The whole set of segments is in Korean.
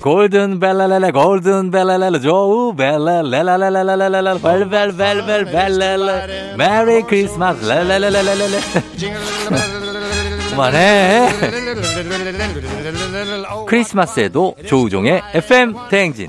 골든 벨라렐라 골든 벨라렐라 조우 벨라렐라렐라렐라렐라 벨벨벨벨 벨라렐라 메리 크리스마스 렐라렐라렐라렐라 그만해 크리스마스에도 조우종의 FM 대행진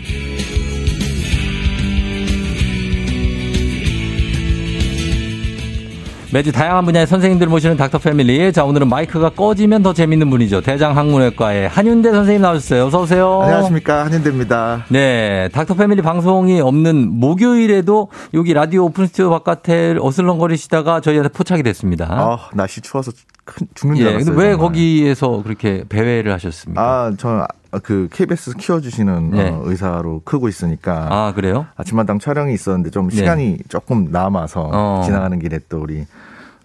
매주 다양한 분야의 선생님들 모시는 닥터 패밀리. 자, 오늘은 마이크가 꺼지면 더 재밌는 분이죠. 대장학문외과의 한윤대 선생님 나오셨어요. 어서오세요. 안녕하십니까. 한윤대입니다. 네. 닥터 패밀리 방송이 없는 목요일에도 여기 라디오 오픈 스튜디오 바깥에 어슬렁거리시다가 저희한테 포착이 됐습니다. 아, 날씨 추워서 큰, 죽는 줄 예, 알았어요. 근데 왜 정말. 거기에서 그렇게 배회를 하셨습니까? 아, 저는 그 KBS 키워주시는 네. 어, 의사로 크고 있으니까 아, 그래요? 아침마당 촬영이 있었는데 좀 네. 시간이 조금 남아서 어. 지나가는 길에 또 우리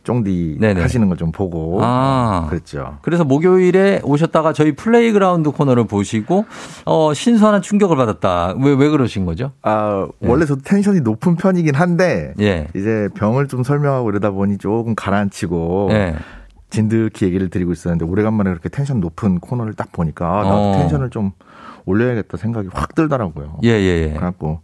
쫑디 네네. 하시는 걸 좀 보고 아. 그랬죠. 그래서 목요일에 오셨다가 저희 플레이그라운드 코너를 보시고 어 신선한 충격을 받았다. 왜왜 그러신 거죠? 아, 원래 저도 텐션이 높은 편이긴 한데 예. 이제 병을 좀 설명하고 이러다 보니 조금 가라앉히고 예. 진득히 얘기를 드리고 있었는데 오래간만에 그렇게 텐션 높은 코너를 딱 보니까 아, 나도 어. 텐션을 좀 올려야겠다 생각이 확 들더라고요. 예, 예, 예. 그래갖고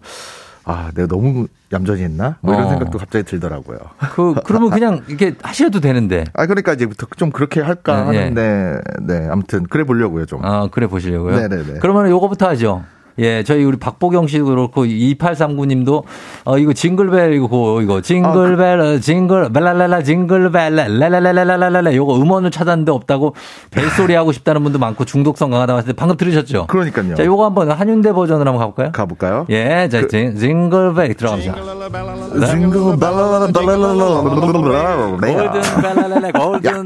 아 내가 너무 얌전히 했나? 뭐 이런 어. 생각도 갑자기 들더라고요. 그 그러면 그냥 이렇게 하셔도 되는데. 아 그러니까 이제부터 좀 그렇게 할까 네, 예. 하는데 네 아무튼 그래 보려고요 좀. 아, 그래 보시려고요. 네네네. 그러면 요거부터 하죠. 예, 저희 우리 박보경 씨도 그렇고 2839님도 어 이거 징글벨 이거 이거 징글벨 어, 징글 벨랄랄라 징글벨 랄랄랄랄랄랄라 요거 음원을 찾았는데 없다고 벨소리 하고 싶다는 분도 많고 중독성 강하다고 하는데 방금 들으셨죠? 그러니까요. 자, 요거 한번 한윤대 버전으로 한번 가볼까요? 가볼까요? 예, 자, 그- 징, 징글벨 들어갑니다. 징글 골든 약간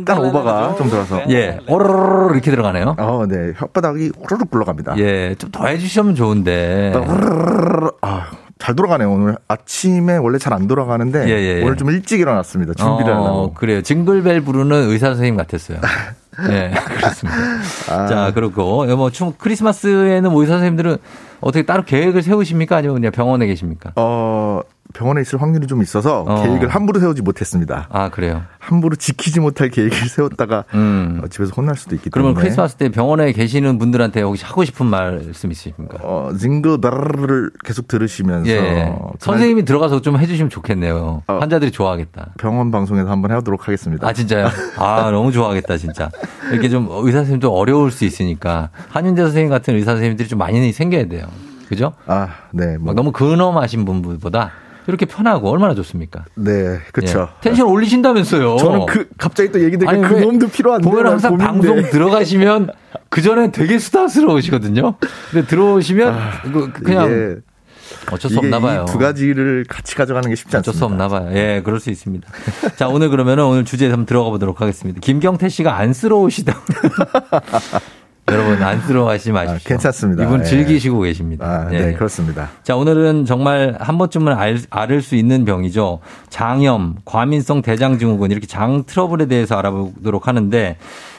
벨랄랄라 오버가 좀 들어서. 예, 오르르르 이렇게 들어가네요. 어, 네 혓바닥이 후루룩 굴러갑니다. 예, 좀 더 해주시면 좋은데. 아, 잘 돌아가네요. 오늘 아침에 원래 잘 안 돌아가는데 예, 예, 예. 오늘 좀 일찍 일어났습니다. 준비를 어, 하려고. 그래요. 징글벨 부르는 의사 선생님 같았어요. 네, 그렇습니다. 아. 자, 그렇고, 뭐, chung 크리스마스에는 뭐 의사 선생님들은 어떻게 따로 계획을 세우십니까? 아니면 그냥 병원에 계십니까? 어, 병원에 있을 확률이 좀 있어서 어. 계획을 함부로 세우지 못했습니다. 아, 그래요. 함부로 지키지 못할 계획을 세웠다가 음. 어, 집에서 혼날 수도 있기 그러면 때문에. 크리스마스 때 병원에 계시는 분들한테 혹시 하고 싶은 말씀 있으십니까? 어, 징글 베르를 계속 들으시면서 예. 그날 선생님이 들어가서 좀 해주시면 좋겠네요. 어. 환자들이 좋아하겠다. 병원 방송에서 한번 해보도록 하겠습니다. 아, 진짜요? 아, 너무 좋아하겠다, 진짜. 이렇게 좀 의사 선생님도 어려울 수 있으니까 한윤재 선생님 같은 의사 선생님들이 좀 많이 생겨야 돼요. 그죠? 아, 네, 뭐, 막 너무 근엄하신 분보다 이렇게 편하고 얼마나 좋습니까? 네, 그렇죠. 예. 텐션 올리신다면서요. 저는 그 갑자기 또 얘기 들으니까 그왜 놈도 필요한데 보면 항상 고민돼. 방송 들어가시면 그 전에 되게 수다스러우시거든요. 근데 들어오시면 그- 그냥 어쩔 수 없나 봐요. 이두 가지를 같이 가져가는 게 쉽지 어쩔 않습니다. 수 없나 봐요. 예, 그럴 수 있습니다. 자, 오늘 그러면은 오늘 주제에 한번 들어가 보도록 하겠습니다. 김경태 씨가 안쓰러우시다. 여러분 안쓰러워하지 마십시오. 아, 괜찮습니다. 이분 예. 즐기시고 계십니다. 아, 예. 네, 그렇습니다. 자, 오늘은 정말 한 번쯤은 알, 앓을 수 있는 병이죠. 장염, 과민성 대장증후군 이렇게 장 트러블에 대해서 알아보도록 하는데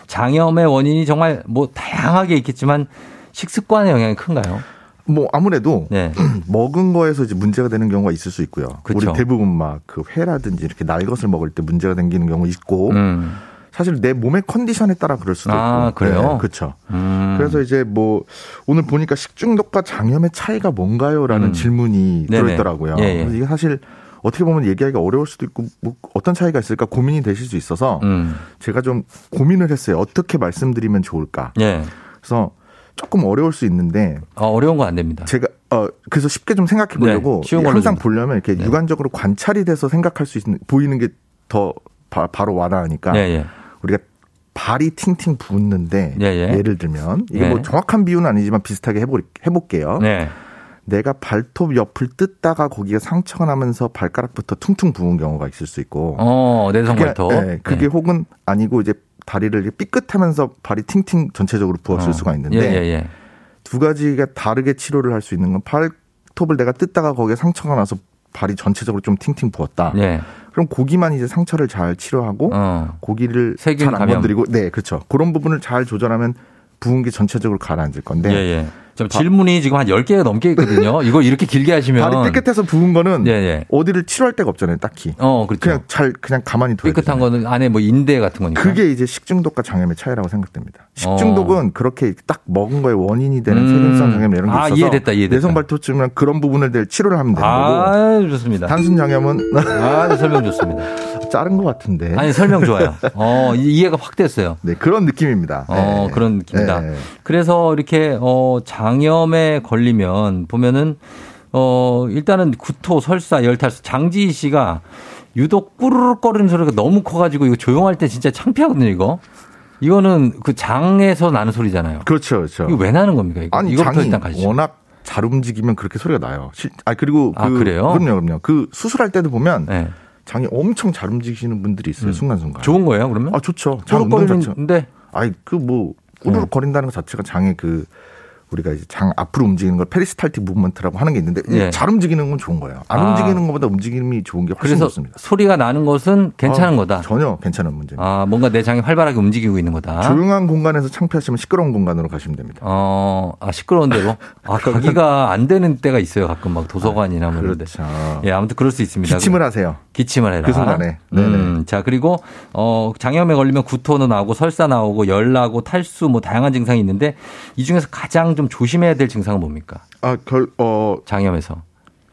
장염의 원인이 정말 뭐 다양하게 있겠지만 식습관의 영향이 큰가요? 뭐 아무래도 네. 먹은 거에서 이제 문제가 되는 경우가 있을 수 있고요. 그쵸. 우리 대부분 막 그 회라든지 이렇게 날 것을 먹을 때 문제가 생기는 경우 있고 음. 사실 내 몸의 컨디션에 따라 그럴 수도 아, 있고. 그래요? 그렇죠. 음. 그래서 이제 뭐 오늘 보니까 식중독과 장염의 차이가 뭔가요라는 음. 질문이. 들어있더라고요. 예, 예. 이게 사실 어떻게 보면 얘기하기가 어려울 수도 있고 뭐 어떤 차이가 있을까 고민이 되실 수 있어서 음. 제가 좀 고민을 했어요. 어떻게 말씀드리면 좋을까. 예. 그래서 조금 어려울 수 있는데 어, 어려운 거 안 됩니다. 제가 어 그래서 쉽게 좀 생각해 보려고 네, 쉬운 걸로 항상 좀. 보려면 이렇게 네. 육안적으로 관찰이 돼서 생각할 수 있는 보이는 게 더 바로 와닿으니까 예, 예. 우리가 발이 팅팅 붓는데 예, 예. 를 들면 이게 네. 뭐 정확한 비유는 아니지만 비슷하게 해보, 해볼게요. 네. 내가 발톱 옆을 뜯다가 거기가 상처가 나면서 발가락부터 퉁퉁 부은 경우가 있을 수 있고 어, 내성 발톱. 그게, 네, 그게 혹은 아니고 이제 다리를 삐끗하면서 발이 팅팅 전체적으로 부었을 어. 수가 있는데 예, 예, 예. 두 가지가 다르게 치료를 할 수 있는 건 발톱을 내가 뜯다가 거기에 상처가 나서 발이 전체적으로 좀 팅팅 부었다. 예. 그럼 고기만 이제 상처를 잘 치료하고 어. 고기를 잘 안. 건드리고 네 그렇죠 그런 부분을 잘 조절하면 부은 게 전체적으로 가라앉을 건데 예, 예. 좀 질문이 지금 한 10개가 넘게 있거든요. 이거 이렇게 길게 하시면. 발이 깨끗해서 부은 거는 예, 예. 어디를 치료할 데가 없잖아요 딱히 어, 그렇죠. 그냥 잘 그냥 가만히 둬야 깨끗한 되잖아요. 거는 안에 뭐 인대 같은 거니까. 그게 이제 식중독과 장염의 차이라고 생각됩니다. 식중독은 그렇게 딱 먹은 거에 원인이 되는 음. 세균성 장염 이런 게 아, 있어서 이해됐다, 이해됐다. 내성 발토증은 그런 부분을 대 치료를 하면 되는 거고 아, 좋습니다. 단순 장염은 아, 네, 설명 좋습니다. 자른 것 같은데. 아니, 설명 좋아요. 어, 이- 이해가 확 됐어요. 네 그런 느낌입니다. 어, 네. 그런 느낌이다. 네. 그래서 이렇게, 어, 장염에 걸리면 보면은, 어, 일단은 구토, 설사, 열탈수, 장지희 씨가 유독 꾸르륵 거리는 소리가 너무 커가지고 이거 조용할 때 진짜 창피하거든요, 이거. 이거는 그 장에서 나는 소리잖아요. 그렇죠, 그렇죠. 이거 왜 나는 겁니까? 이거? 아니 이거부터 일단 가시죠. 워낙 잘 움직이면 그렇게 소리가 나요. 실- 아 그리고 그 아, 그래요? 그럼요, 그럼요. 그 수술할 때도 보면 네. 장이 엄청 잘 움직이시는 분들이 있어요. 음. 순간순간. 좋은 거예요, 그러면? 아 좋죠. 꾸르륵거리는데 아니 그 뭐 꾸르륵 거린다는 것 자체가 장의 그 우리가 이제 장 앞으로 움직이는 걸 페리스탈틱 무브먼트라고 하는 게 있는데 예. 잘 움직이는 건 좋은 거예요. 안 아. 움직이는 것보다 움직임이 좋은 게 훨씬 그래서 좋습니다. 소리가 나는 것은 괜찮은 아, 거다. 전혀 괜찮은 문제입니다. 아, 뭔가 내 장이 활발하게 움직이고 있는 거다. 조용한 공간에서 창피하시면 시끄러운 공간으로 가시면 됩니다. 어, 아, 시끄러운 대로? 아, 가기가 안 되는 때가 있어요. 가끔 막 도서관이나 뭐 이런 데. 그렇죠. 예, 아무튼 그럴 수 있습니다. 기침을 하세요. 기침을 해라. 그 순간에. 음, 자, 그리고, 어, 장염에 걸리면 구토도 나오고 설사 나오고 열 나고 탈수 뭐 다양한 증상이 있는데 이 중에서 가장 좀 조심해야 될 증상은 뭡니까? 아, 결, 어, 장염에서.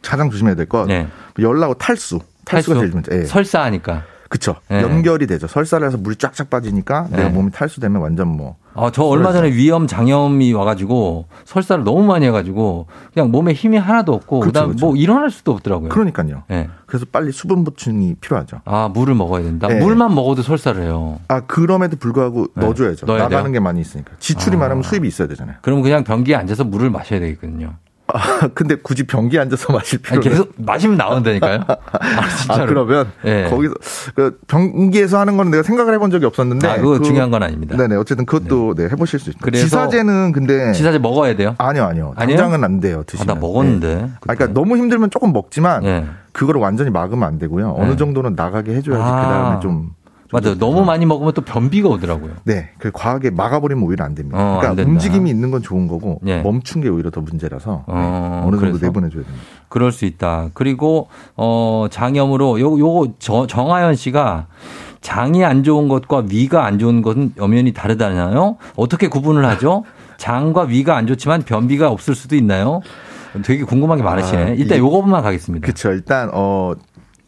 가장 조심해야 될 건 네. 열나고 탈수. 탈수가 제일 문제. 예. 설사하니까. 그쵸. 네. 연결이 되죠. 설사를 해서 물이 쫙쫙 빠지니까 네. 내가 몸이 탈수되면 완전 뭐. 아, 저 얼마 전에. 위염 장염이 와가지고 설사를 너무 많이 해가지고 그냥 몸에 힘이 하나도 없고 그렇죠, 그다음 그렇죠. 뭐 일어날 수도 없더라고요. 그러니까요. 예. 그래서 빨리 수분 보충이 필요하죠. 아, 물을 먹어야 된다. 네. 물만 먹어도 설사를 해요. 아, 그럼에도 불구하고 네. 넣어줘야죠. 나가는 돼요? 게 많이 있으니까. 지출이 아. 많으면 수입이 있어야 되잖아요. 그럼 그냥 변기에 앉아서 물을 마셔야 되겠거든요. 아, 근데 굳이 변기에 앉아서 마실 필요는. 계속 마시면 나온다니까요. 아, 진짜로. 아, 그러면 예. 거기서 그 변기에서 하는 거는 내가 생각을 해본 적이 없었는데. 아, 그거 그- 중요한 건 아닙니다. 네네. 어쨌든 그것도 네, 해보실 수 있습니다. 지사제는 근데. 지사제 먹어야 돼요. 아니요, 아니요. 당장은 안 돼요. 아, 드시면. 나 먹었는데. 네. 아, 그러니까 너무 힘들면 조금 먹지만 예. 그거를 완전히 막으면 안 되고요. 어느 네. 정도는 나가게 해줘야지 아. 그 다음에 좀. 좀 맞아요. 더- 너무 많이 먹으면 또 변비가 오더라고요. 네, 그 과하게 막아버리면 오히려 안 됩니다. 어, 안 그러니까 된다. 움직임이 있는 건 좋은 거고 예. 멈춘 게 오히려 더 문제라서 네, 어, 어느 정도 그래서? 내보내줘야 됩니다. 그럴 수 있다. 그리고 어 장염으로 요 요거 저- 정하연 씨가 장이 안 좋은 것과 위가 안 좋은 것은 엄연히 다르다나요? 어떻게 구분을 하죠? 장과 위가 안 좋지만 변비가 없을 수도 있나요? 되게 궁금한 게 많으시네. 아, 일단 이게- 요거만 가겠습니다. 그렇죠. 일단 어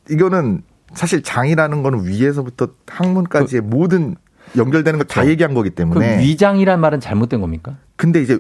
이거는 사실 장이라는 거는 위에서부터 항문까지의 모든 연결되는 거다 그렇죠. 얘기한 거기 그 때문에. 위장이란 말은 잘못된 겁니까? 근데 이제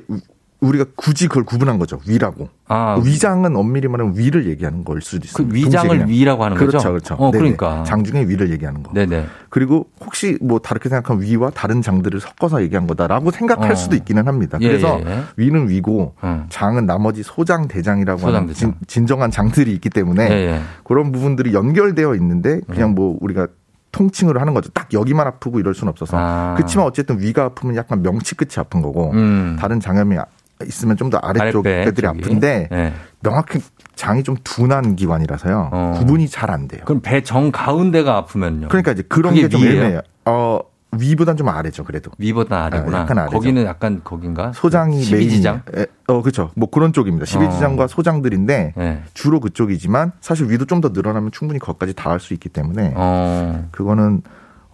우- 우리가 굳이 그걸 구분한 거죠. 위라고. 아, 위장은 엄밀히 말하면 위를 얘기하는 걸 수도 그 있습니다. 위장을 동시에. 위라고 하는 거죠? 그렇죠, 그렇죠. 어. 그러니까. 장 중에 위를 얘기하는 거. 네네. 그리고 혹시 뭐 다르게 생각하면 위와 다른 장들을 섞어서 얘기한 거다라고 생각할 어. 수도 있기는 합니다. 예, 그래서 예, 예. 위는 위고 음. 장은 나머지 소장, 대장이라고 소장, 하는 대장. 진, 정한 장들이 있기 때문에 예, 예. 그런 부분들이 연결되어 있는데 그냥 뭐 우리가 통칭으로 하는 거죠. 딱 여기만 아프고 이럴 수는 없어서. 아. 그렇지만 어쨌든 위가 아프면 약간 명치 끝이 아픈 거고 음. 다른 장염이 있으면 좀 더 아래쪽 배들이. 아픈데 예. 명확히 장이 좀 둔한 기관이라서요. 어. 구분이 잘 안 돼요. 그럼 배 정 가운데가 아프면요? 그러니까 이제 그런 게 좀? 애매해요. 어, 위보단 좀 아래죠, 그래도. 위보다 아래구나. 아, 약간 아래죠. 거기는 약간 거긴가? 소장이 12지장? 메인이에요. 에, 어, 그렇죠. 뭐 그런 쪽입니다. 12지장과 소장들인데 네. 주로 그쪽이지만 사실 위도 좀 더 늘어나면 충분히 거기까지 닿을 수 있기 때문에 어. 그거는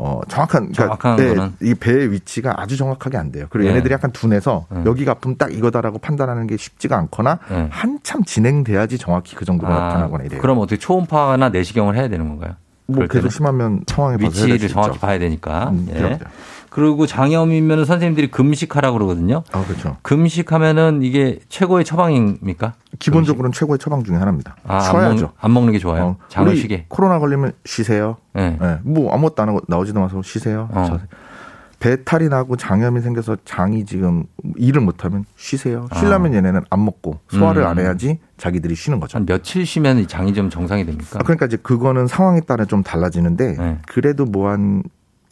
어 정확한 정확한 네? 이 배의 위치가 아주 정확하게 안 돼요. 그리고 네. 얘네들이 약간 둔해서 네. 여기가 아프면 딱 이거다라고 판단하는 게 쉽지가 않거나 네. 한참 진행돼야지 정확히 그 정도로 나타나거나 이래요. 그럼 어떻게 초음파나 내시경을 해야 되는 건가요? 뭐? 계속 심하면 상황에 위치를 정확히. 봐야 되니까. 음, 예. 그리고 장염이면 선생님들이 금식하라고 그러거든요. 아 그렇죠. 금식하면은 이게 최고의 처방입니까? 기본적으로는 최고의 처방 중에 하나입니다. 아, 안, 쉬어야죠. 먹, 안 먹 는 게 좋아요. 어, 장을 쉬게. 코로나 걸리면 쉬세요. 예. 예, 뭐 아무것도 안 하고 나오지도 마서 쉬세요. 어. 자, 배탈이 나고 장염이 생겨서 장이 지금 일을 못하면 쉬세요. 쉬려면 얘네는 안 먹고 소화를 아. 음. 안 해야지 자기들이 쉬는 거죠. 한 며칠 쉬면 이 장이 좀 정상이 됩니까? 아, 그러니까 이제 그거는 상황에 따라 좀 달라지는데 네. 그래도 뭐 한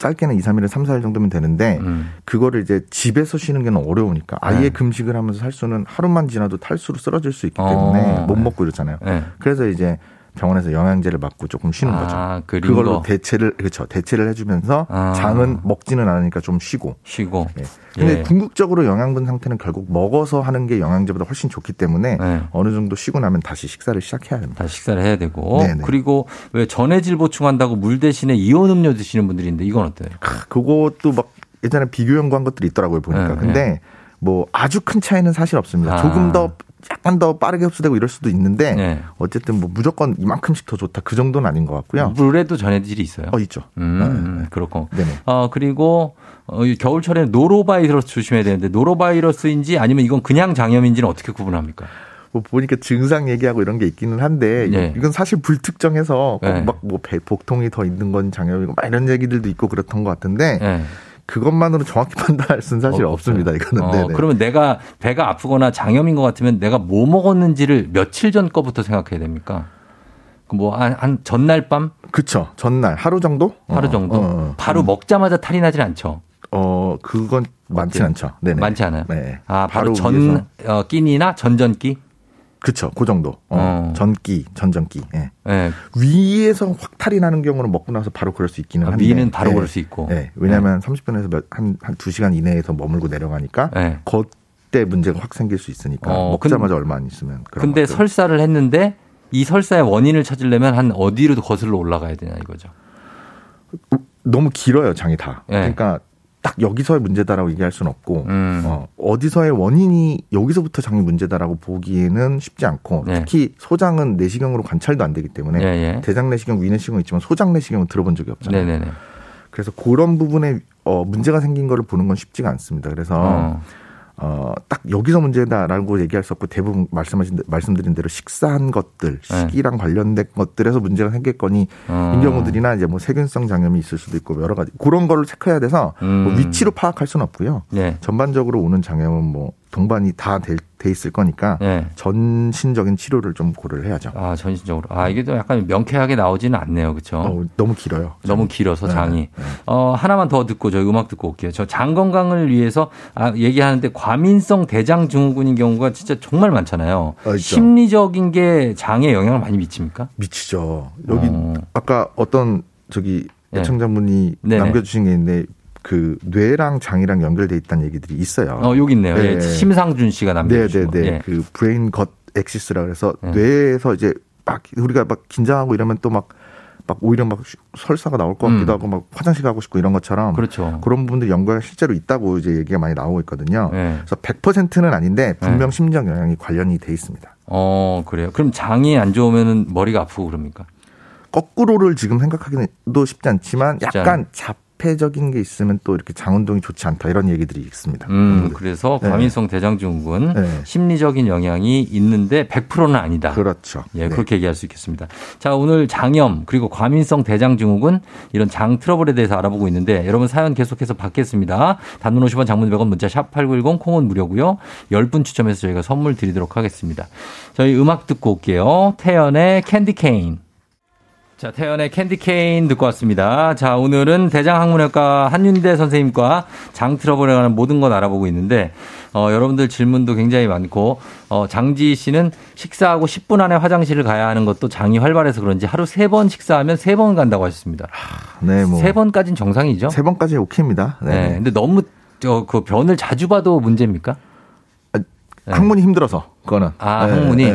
짧게는 2, 3일에 3, 4일 정도면 되는데 음. 그거를 이제 집에서 쉬는 게 어려우니까 아예 네. 금식을 하면서 살 수는 하루만 지나도 탈수로 쓰러질 수 있기 어. 때문에 못 먹고 이러잖아요. 예. 그래서 이제 병원에서 영양제를 맞고 조금 쉬는 아, 거죠. 그걸로 거. 대체를 그렇죠. 대체를 해주면서 아. 장은 먹지는 않으니까 좀 쉬고. 쉬고. 예. 근데 예. 궁극적으로 영양분 상태는 결국 먹어서 하는 게 영양제보다 훨씬 좋기 때문에 네. 어느 정도 쉬고 나면 다시 식사를 시작해야 됩니다. 다시 식사를 해야 되고. 네네. 그리고 왜 전해질 보충한다고 물 대신에 이온 음료 드시는 분들인데 이건 어때요? 크, 그것도 막 예전에 비교 연구한 것들이 있더라고요 보니까. 네, 근데 뭐 아주 큰 차이는 사실 없습니다. 아. 조금 더 약간 더 빠르게 흡수되고 이럴 수도 있는데 네. 어쨌든 뭐 무조건 이만큼씩 더 좋다 그 정도는 아닌 것 같고요. 물에도 전해질이 있어요. 어 있죠. 음, 네. 그렇고. 네네. 어, 그리고 어, 이 겨울철에는 노로바이러스 조심해야 되는데 노로바이러스인지 아니면 이건 그냥 장염인지는 어떻게 구분합니까? 뭐 보니까 증상 얘기하고 이런 게 있기는 한데 네. 이건 사실 불특정해서 네. 막뭐 복통이 더 있는 건 장염이고 막 이런 얘기들도 있고 그렇던 것 같은데 네. 그것만으로 정확히 판단할 수는 사실 어, 없습니다. 이거는. 어. 그러면 내가 배가 아프거나 장염인 것 같으면 내가 뭐 먹었는지를 며칠 전 거부터 생각해야 됩니까? 그뭐한 한 전날 밤 그쵸. 전날 하루 정도? 하루 어, 정도 어, 어. 바로 먹자마자 탈이 나질 않죠. 어 그건 어때요? 않죠. 네네. 많지 않아요. 네. 아 바로, 바로 전 위에서. 어, 끼니나 전전 끼. 그쵸. 그 정도. 어, 어. 전기, 전전기. 예. 예. 위에서 확 탈이 나는 경우는 먹고 나서 바로 그럴 수 있기는 아, 한데. 위는 바로 예. 그럴 수 있고. 예. 왜냐하면 30분에서 몇, 한, 한 2시간 이내에서 머물고 내려가니까 예. 그때 문제가 확 생길 수 있으니까 어, 먹자마자 얼마 안 있으면. 그런 근데 것들. 설사를 했는데 이 설사의 원인을 찾으려면 한 어디로 거슬러 올라가야 되냐 이거죠. 너무 길어요 장이 다. 예. 그러니까 딱 여기서의 문제다라고 얘기할 수는 없고 음. 어, 어디서의 원인이 여기서부터 장이 문제다라고 보기에는 쉽지 않고 네. 특히 소장은 내시경으로 관찰도 안 되기 때문에 예, 예. 대장 내시경, 위 내시경은 있지만 소장 내시경은 들어본 적이 없잖아요. 그래서 그런 부분에 어, 문제가 생긴 거를 보는 건 쉽지가 않습니다. 그래서 어. 어, 딱 여기서 문제다라고 얘기할 수 없고 대부분 말씀하신 대- 말씀드린 대로 식사한 것들, 네. 식이랑 관련된 것들에서 문제가 생겼거니 어. 이 경우들이나 이제 뭐 세균성 장염이 있을 수도 있고 여러 가지 그런 거를 체크해야 돼서 음. 뭐 위치로 파악할 수는 없고요. 네. 전반적으로 오는 장염은 뭐 동반이 다돼 있을 거니까 네. 전신적인 치료를 좀 고려를 해야죠. 아 전신적으로. 아 이게 또 약간 명쾌하게 나오지는 않네요, 그렇죠? 어, 너무 길어요. 너무 길어서 네, 장이. 네. 어, 하나만 더 듣고 저희 음악 듣고 올게요. 저 장 건강을 위해서 아, 얘기하는데 과민성 대장 증후군인 경우가 진짜 정말 많잖아요. 어, 있죠. 심리적인 게 장에 영향을 많이 미칩니까? 미치죠. 여기 어. 아까 어떤 저기 네. 애청자분이 네네. 남겨주신 게 있는데 그 뇌랑 장이랑 연결돼 있다는 얘기들이 있어요. 어, 여기 있네요. 예, 네. 심상준 씨가 남겨주신 거. 네네 네. 예. 그 brain gut axis라 그래서 네. 뇌에서 이제 막 우리가 막 긴장하고 이러면 또 막 막 오히려 막 설사가 나올 것 같기도 음. 하고 막 화장실 가고 싶고 이런 것처럼 그렇죠. 그런 부분들 연구가 실제로 있다고 이제 얘기가 많이 나오고 있거든요. 예. 그래서 100%는 아닌데 분명 네. 심리적 영향이 관련이 돼 있습니다. 어, 그래요. 그럼 장이 안 좋으면은 머리가 아프고 그럽니까? 거꾸로를 지금 생각하기도 쉽지 않지만 쉽지 약간 자폐적인 게 있으면 또 이렇게 장 운동이 좋지 않다 이런 얘기들이 있습니다. 음, 그래서 네. 과민성 대장증후군 네. 심리적인 영향이 있는데 100%는 아니다. 그렇죠. 예, 네. 그렇게 얘기할 수 있겠습니다. 자, 오늘 장염 그리고 과민성 대장증후군 이런 장 트러블에 대해서 알아보고 있는데 여러분 사연 계속해서 받겠습니다. 단문 50원 장문 100원 문자 샵 8910 콩은 무료고요. 10분 추첨해서 저희가 선물 드리도록 하겠습니다. 저희 음악 듣고 올게요. 태연의 Candy Cane. 자, 태연의 Candy Cane 듣고 왔습니다. 자, 오늘은 대장항문외과 한윤대 선생님과 장 트러블에 관한 모든 것 알아보고 있는데, 어, 여러분들 질문도 굉장히 많고, 어, 장지 씨는 식사하고 10분 안에 화장실을 가야 하는 것도 장이 활발해서 그런지 하루 세번 식사하면 세번 간다고 하셨습니다. 네, 뭐. 세 번까지는 정상이죠? 세 번까지 오케이입니다. 네. 네. 근데 너무, 저, 그 변을 자주 봐도 문제입니까? 네. 학문이 힘들어서 그거는. 아, 네, 학문이?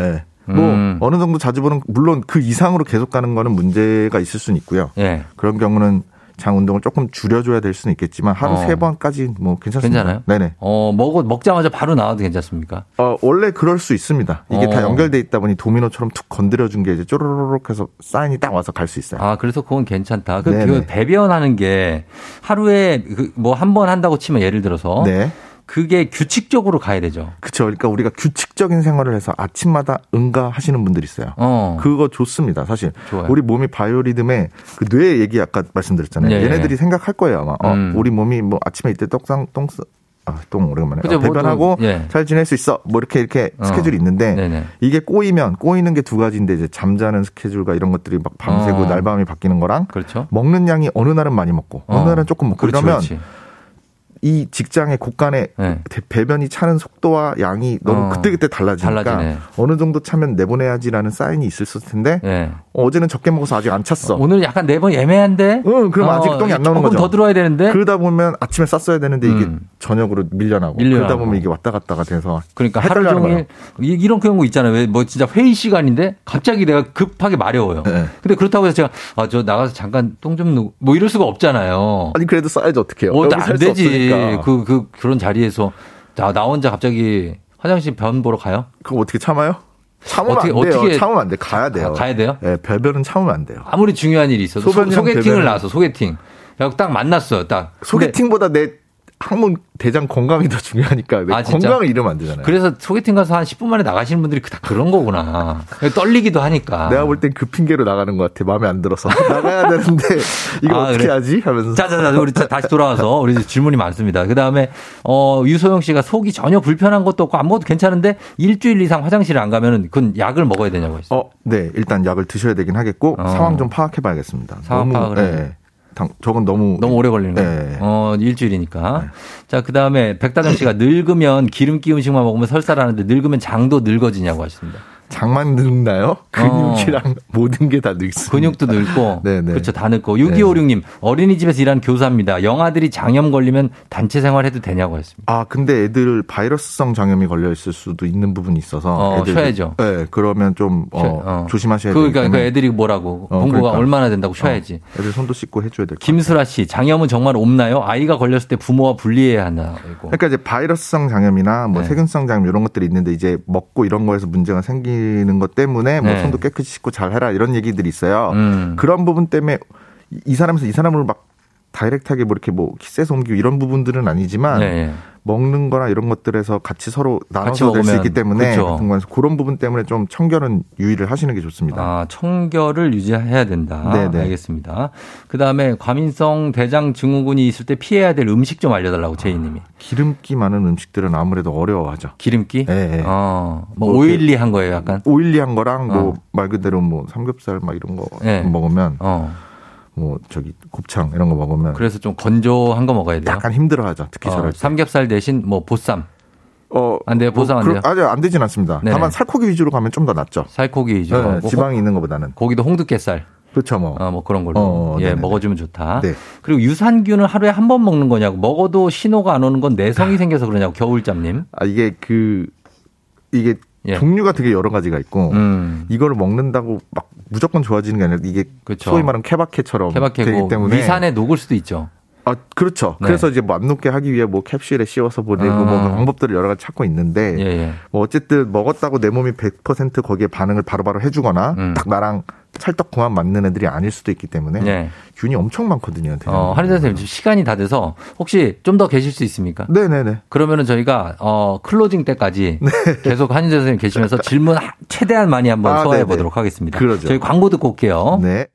네. 뭐 음. 어느 정도 자주 보는 물론 그 이상으로 계속 가는 거는 문제가 있을 수는 있고요. 예. 그런 경우는 장 운동을 조금 줄여줘야 될 수는 있겠지만 하루 어. 세 번까지 뭐 괜찮습니다. 괜찮아요? 네네. 어, 먹어, 먹자마자 바로 나와도 괜찮습니까? 어, 원래 그럴 수 있습니다. 이게 어. 다 연결돼 있다 보니 도미노처럼 툭 건드려준 게 이제 쪼르르륵 해서 사인이 딱 와서 갈 수 있어요. 아, 그래서 그건 괜찮다. 그. 그 배변하는 게 하루에 뭐한 번 한다고 치면 예를 들어서 네. 그게 규칙적으로 가야 되죠. 그쵸. 그러니까 우리가 규칙적인 생활을 해서 아침마다 응가하시는 분들이 있어요. 어. 그거 좋습니다. 사실 좋아요. 우리 몸이 바이오리듬에 그 뇌 얘기 아까 말씀드렸잖아요. 예, 얘네들이 생각할 거예요 아마. 어, 음. 우리 몸이 뭐 아침에 이때 떡상 똥 쓰- 아, 똥 오랜만에 그죠, 어, 뭐 배변하고 또, 예. 잘 지낼 수 있어. 뭐 이렇게 이렇게 어. 스케줄이 있는데 네네. 이게 꼬이면 꼬이는 게 두 가지인데 이제 잠자는 스케줄과 이런 것들이 막 밤새고 어. 날밤이 바뀌는 거랑 그렇죠. 먹는 양이 어느 날은 많이 먹고 어. 어느 날은 조금 먹고 그렇지, 이러면 그렇지. 이 직장의 곳간에 네. 배변이 차는 속도와 양이 너무 어. 그때그때 달라지니까 달라지네. 어느 정도 차면 내보내야지라는 사인이 있을 텐데 예. 어제는 적게 먹어서 아직 안 찼어. 오늘 약간 네번 애매한데? 응, 그럼 아직 똥이 안 나오는 조금 거죠. 더 들어야 되는데? 그러다 보면 아침에 쌌어야 되는데 이게 음. 저녁으로 밀려나고, 밀려나고. 그러다 보면 이게 왔다 갔다가 돼서 그러니까 하루 종일 이- 이런 경우 있잖아요. 왜 뭐 진짜 회의 시간인데 갑자기 내가 급하게 마려워요. 네. 근데 그렇다고 해서 제가 아 저 나가서 잠깐 똥좀 누고 뭐 이럴 수가 없잖아요. 아니 그래도 싸야지 어떡해요. 어, 여기 안 되지. 없으니까. 그, 그, 그런 자리에서 나, 나 혼자 갑자기 화장실 변 보러 가요? 그거 어떻게 참아요? 참으면 어떻게- 안 돼요. 어떻게- 참으면 안 돼. 가야 돼요. 아, 가야 돼요? 예, 별별은 참으면 안 돼요. 아무리 중요한 일이 있어도 소, 소개팅을 나서 소개팅. 야, 딱 만났어요. 딱. 소개팅보다 내 항문 대장 건강이 더 중요하니까 내 아? 건강을 잃으면 안 되잖아요. 그래서 소개팅 가서 한 10분 만에 나가시는 분들이 다 그런 거구나. 떨리기도 하니까. 내가 볼 땐 그 핑계로 나가는 것 같아. 마음에 안 들어서 나가야 되는데 이거 아, 어떻게 그래? 하지? 하면서 자, 자, 자, 우리 자- 다시 돌아와서 우리 질문이 많습니다. 그 다음에, 어, 유소영 씨가 속이 전혀 불편한 것도 없고 아무것도 괜찮은데 일주일 이상 화장실을 안 가면은 그건 약을 먹어야 되냐고 했어요. 어, 네, 일단 약을 드셔야 되긴 하겠고 어. 상황 좀 파악해봐야겠습니다. 상황 파악을 예, 당, 저건 너무 너무 오래 걸리는 거예요. 네. 어, 일주일이니까. 자, 그 다음에 백다정 씨가 늙으면 기름기 음식만 먹으면 설사라는데 늙으면 장도 늙어지냐고 하십니다. 장만 늙나요? 근육이랑 모든 게 다 늙습니다. 어. 근육도 늙고. 네네. 그렇죠. 다 늙고. 6256님, 어린이집에서 일하는 교사입니다. 영아들이 장염 걸리면 단체 생활해도 되냐고 했습니다. 아, 근데 애들 바이러스성 장염이 걸려 있을 수도 있는 부분이 있어서 어, 애들 쉬어야죠. 네, 그러면 좀 어, 어. 조심하셔야 그, 되기 그러니까 그 애들이 뭐라고. 어, 공부가 그러니까. 얼마나 된다고 쉬어야지. 어, 애들 손도 씻고 해줘야 될것 같아요. 김수라 씨, 장염은 정말 없나요? 아이가 걸렸을 때 부모와 분리해야 하나요? 그러니까 이제 바이러스성 장염이나 뭐 네. 세균성 장염 이런 것들이 있는데 이제 먹고 이런 거에서 문제가 생기 는 것 때문에 뭐 네. 손도 깨끗이 씻고 잘 해라 이런 얘기들이 있어요. 음. 그런 부분 때문에 이- 이 사람에서 이 사람을 막 다이렉트하게 뭐 이렇게 뭐 키스해서 옮기고 이런 부분들은 아니지만 예, 예. 먹는 거나 이런 것들에서 같이 서로 나눠서 될 수 있기 때문에 그렇죠. 같은 거에서 그런 부분 때문에 좀 청결은 유의를 하시는 게 좋습니다. 아, 청결을 유지해야 된다. 네네. 알겠습니다. 그 다음에 과민성 대장 증후군이 있을 때 피해야 될 음식 좀 알려달라고 제이 님이. 기름기 많은 음식들은 아무래도 어려워하죠. 기름기? 예, 예. 어, 뭐 뭐 오일리한 거예요, 약간. 오일리한 거랑 어. 뭐말 그대로 뭐 삼겹살 막 이런 거 네. 먹으면 어. 뭐 저기 곱창 이런 거 먹으면 그래서 좀 건조한 거 먹어야 돼요. 약간 힘들어하죠. 특히 어. 삼겹살 대신 뭐 보쌈, 어, 안 돼요? 보상 안 그럼- 돼요? 아니요, 안 되진 않습니다. 네네. 다만 살코기 위주로 가면 좀 더 낫죠. 살코기 위주로. 네, 뭐 지방이 있는 것보다는. 고기도 홍두깨살. 그렇죠, 뭐. 어, 뭐 그런 걸로. 어, 예, 네네네. 먹어주면 좋다. 네. 그리고 유산균을 하루에 한 번 먹는 거냐고. 먹어도 신호가 안 오는 건 내성이 생겨서 그러냐고. 겨울잠님. 아, 이게 그, 이게 예. 종류가 되게 여러 가지가 있고, 음. 이거를 먹는다고 막 무조건 좋아지는 게 아니라 이게 그렇죠. 소위 말하는 케바케처럼 되기 케바케고 때문에. 위산에 녹을 수도 있죠. 아, 그렇죠. 네. 그래서 이제 뭐 안 녹게 하기 위해 뭐 캡슐에 씌워서 보내고 아. 뭐 방법들을 여러 가지 찾고 있는데 예, 예. 뭐 어쨌든 먹었다고 내 몸이 100% 거기에 반응을 바로바로 해주거나 음. 딱 나랑 찰떡궁합 맞는 애들이 아닐 수도 있기 때문에 예. 균이 엄청 많거든요. 어, 한의사 선생님 지금 시간이 다 돼서 혹시 좀 더 계실 수 있습니까? 네네네. 그러면은 저희가 어 클로징 때까지 계속 한의사 선생님 계시면서 질문 하- 최대한 많이 한번 아, 소화해. 보도록 하겠습니다. 그러죠. 저희 광고 듣고 올게요. 네.